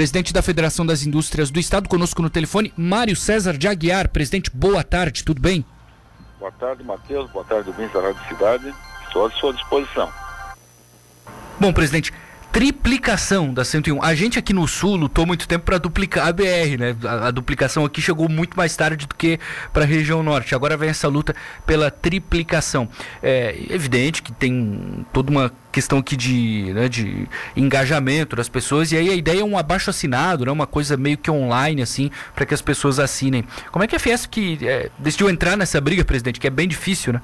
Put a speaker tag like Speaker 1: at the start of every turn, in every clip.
Speaker 1: presidente da Federação das Indústrias do Estado, conosco no telefone, Mário César de Aguiar. Presidente, boa tarde, tudo bem?
Speaker 2: Boa tarde, Matheus. Boa tarde, ouvintes da Rádio Cidade. Estou à sua disposição.
Speaker 1: Bom, presidente, triplicação da 101. A gente aqui no Sul lutou muito tempo para duplicar a BR, né? A, a, duplicação aqui chegou muito mais tarde do que para a região norte. Agora vem essa luta pela triplicação. É evidente que tem toda uma questão aqui de, né, de engajamento das pessoas e aí a ideia é um abaixo assinado, né? Uma coisa meio que online assim, para que as pessoas assinem. Como é que a Fiesp que é, decidiu entrar nessa briga, presidente, que é bem difícil, né?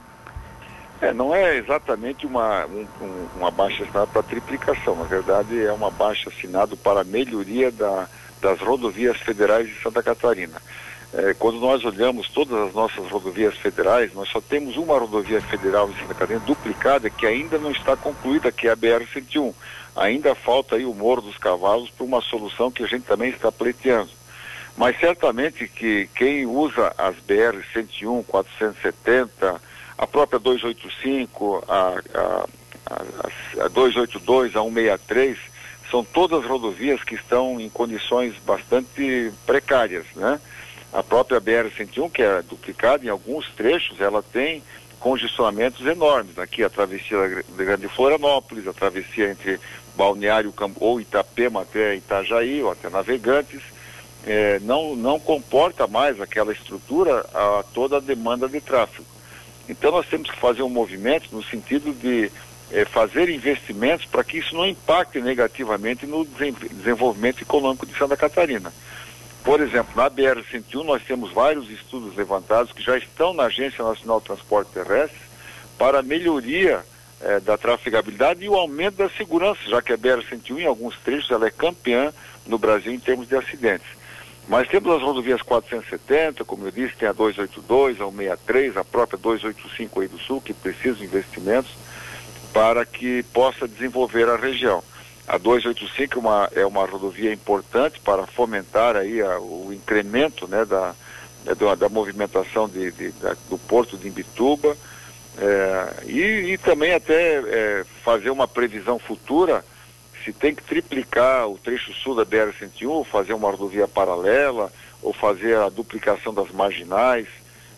Speaker 2: É, não é exatamente uma, um, um, uma baixa assinada para triplicação, na verdade é uma baixa assinada para a melhoria da, das rodovias federais de Santa Catarina. É, quando nós olhamos todas as nossas rodovias federais, nós só temos uma rodovia federal em Santa Catarina duplicada que ainda não está concluída, que é a BR-101. Ainda falta aí o Morro dos Cavalos para uma solução que a gente também está pleiteando. Mas certamente que quem usa as BR-101, 470, a própria 285, a, a, a, a 282, a 163, são todas rodovias que estão em condições bastante precárias, né? A própria BR-101, que é duplicada em alguns trechos, ela tem congestionamentos enormes. Aqui a travessia da Grande Florianópolis, a travessia entre Balneário ou Itapema até Itajaí, ou até Navegantes, eh, não, não comporta mais aquela estrutura a toda a demanda de tráfego. Então nós temos que fazer um movimento no sentido de é, fazer investimentos para que isso não impacte negativamente no desenvolvimento econômico de Santa Catarina. Por exemplo, na BR-101 nós temos vários estudos levantados que já estão na Agência Nacional de Transporte Terrestre para a melhoria é, da trafegabilidade e o aumento da segurança, já que a BR-101 em alguns trechos ela é campeã no Brasil em termos de acidentes. Mas temos as rodovias 470, como eu disse, tem a 282, a 163, a própria 285 aí do Sul, que precisam de investimentos para que possa desenvolver a região. A 285 é uma, é uma rodovia importante para fomentar aí a, o incremento né, da, é, da, da movimentação de, de, da, do porto de Imbituba é, e, e, também até é, fazer uma previsão futura se tem que triplicar o trecho sul da BR-101, fazer uma rodovia paralela, ou fazer a duplicação das marginais,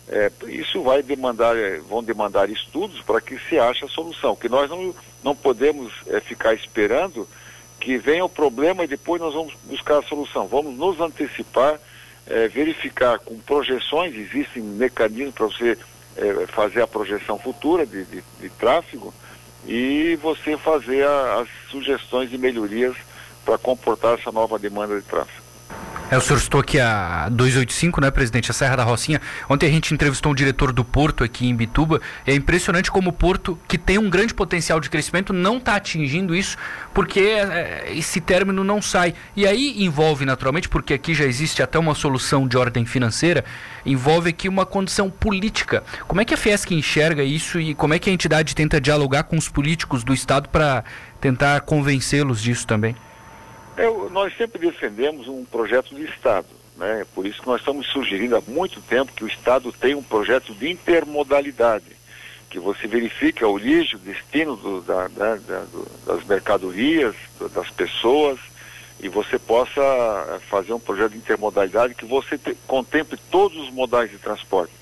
Speaker 2: é, isso vai demandar, é, vão demandar estudos para que se ache a solução, que nós não, não podemos é, ficar esperando que venha o problema e depois nós vamos buscar a solução. Vamos nos antecipar, é, verificar com projeções, existem mecanismos para você é, fazer a projeção futura de, de, de tráfego, e você fazer a, as sugestões de melhorias para comportar essa nova demanda de tráfego.
Speaker 1: É, o senhor estou aqui a 285, né, presidente? A Serra da Rocinha. Ontem a gente entrevistou um diretor do Porto aqui em Bituba. É impressionante como o Porto, que tem um grande potencial de crescimento, não está atingindo isso, porque é, esse término não sai. E aí envolve naturalmente, porque aqui já existe até uma solução de ordem financeira, envolve aqui uma condição política. Como é que a Fiesc enxerga isso e como é que a entidade tenta dialogar com os políticos do Estado para tentar convencê-los disso também?
Speaker 2: É, nós sempre defendemos um projeto de Estado, né? Por isso que nós estamos sugerindo há muito tempo que o Estado tenha um projeto de intermodalidade, que você verifique a origem, o destino do, da, da, da, das mercadorias, das pessoas, e você possa eh, fazer um projeto de intermodalidade que você te, contemple todos os modais de transporte,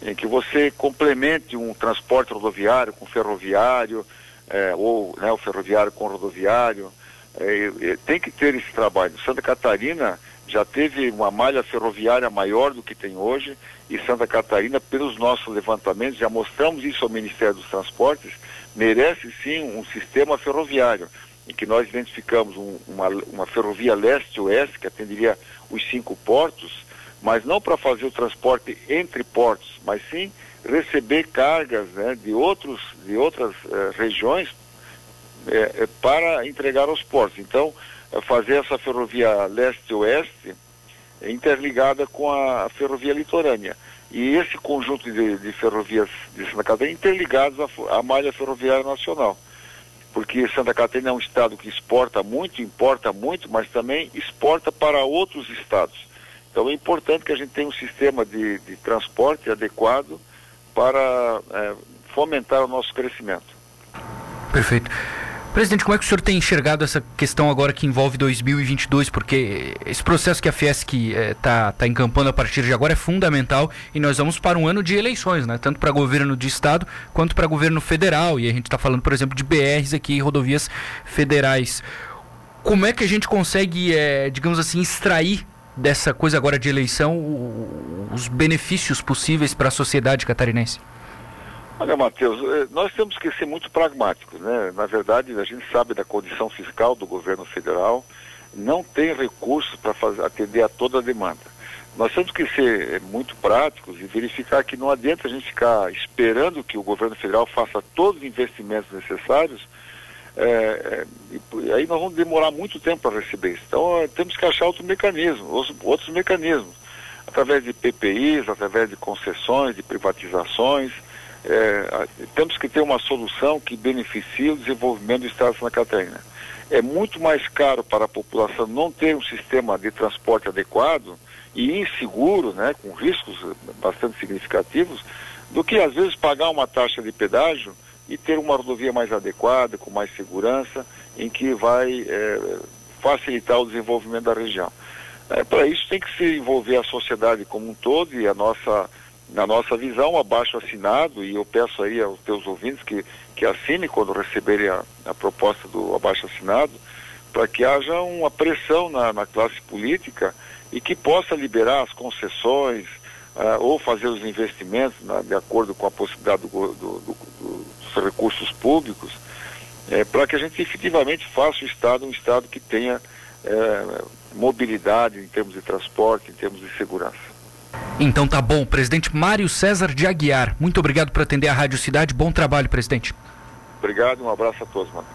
Speaker 2: em que você complemente um transporte rodoviário com ferroviário, é, ou né, o ferroviário com rodoviário, é, tem que ter esse trabalho. Santa Catarina já teve uma malha ferroviária maior do que tem hoje e Santa Catarina, pelos nossos levantamentos, já mostramos isso ao Ministério dos Transportes, merece sim um sistema ferroviário, em que nós identificamos um, uma, uma ferrovia leste-oeste que atenderia os cinco portos, mas não para fazer o transporte entre portos, mas sim receber cargas né, de, outros, de outras eh, regiões é, é, para entregar aos portos. Então, é fazer essa ferrovia leste-oeste interligada com a ferrovia litorânea. E esse conjunto de, de ferrovias de Santa Catarina interligados à, à malha ferroviária nacional. Porque Santa Catarina é um estado que exporta muito, importa muito, mas também exporta para outros estados. Então é importante que a gente tenha um sistema de, de transporte adequado para é, fomentar o nosso crescimento.
Speaker 1: Perfeito. Presidente, como é que o senhor tem enxergado essa questão agora que envolve 2022? Porque esse processo que a Fiesc está eh, tá, tá encampando a partir de agora é fundamental e nós vamos para um ano de eleições, né? tanto para governo de estado quanto para governo federal. E a gente está falando, por exemplo, de BRs aqui, rodovias federais. Como é que a gente consegue, eh, digamos assim, extrair dessa coisa agora de eleição os benefícios possíveis para a sociedade catarinense?
Speaker 2: Olha, Matheus, eh, nós temos que ser muito pragmáticos, né? Na verdade, a gente sabe da condição fiscal do governo federal, não tem recursos para atender a toda a demanda. Nós temos que ser eh, muito práticos e verificar que não adianta a gente ficar esperando que o governo federal faça todos os investimentos necessários, é, e aí nós vamos demorar muito tempo para receber isso. Então, temos que achar outro mecanismo, outros, outros mecanismos, através de PPIs, através de concessões, de privatizações, é, temos que ter uma solução que beneficie o desenvolvimento do Estado de Santa Catarina. É muito mais caro para a população não ter um sistema de transporte adequado e inseguro, né, com riscos bastante significativos, do que às vezes pagar uma taxa de pedágio e ter uma rodovia mais adequada, com mais segurança, em que vai é, facilitar o desenvolvimento da região. É, Para isso tem que se envolver a sociedade como um todo e a nossa na nossa visão, abaixo assinado, e eu peço aí aos teus ouvintes que, que assine quando receberem a, a proposta do abaixo assinado, para que haja uma pressão na, na, classe política e que possa liberar as concessões uh, ou fazer os investimentos na, de acordo com a possibilidade do, do, do, dos recursos públicos, é, para que a gente efetivamente faça o Estado um Estado que tenha é, mobilidade em termos de transporte, em termos de segurança.
Speaker 1: Então tá bom, presidente Mário César de Aguiar. Muito obrigado por atender a Rádio Cidade. Bom trabalho, presidente.
Speaker 2: Obrigado, um abraço a todos, mano.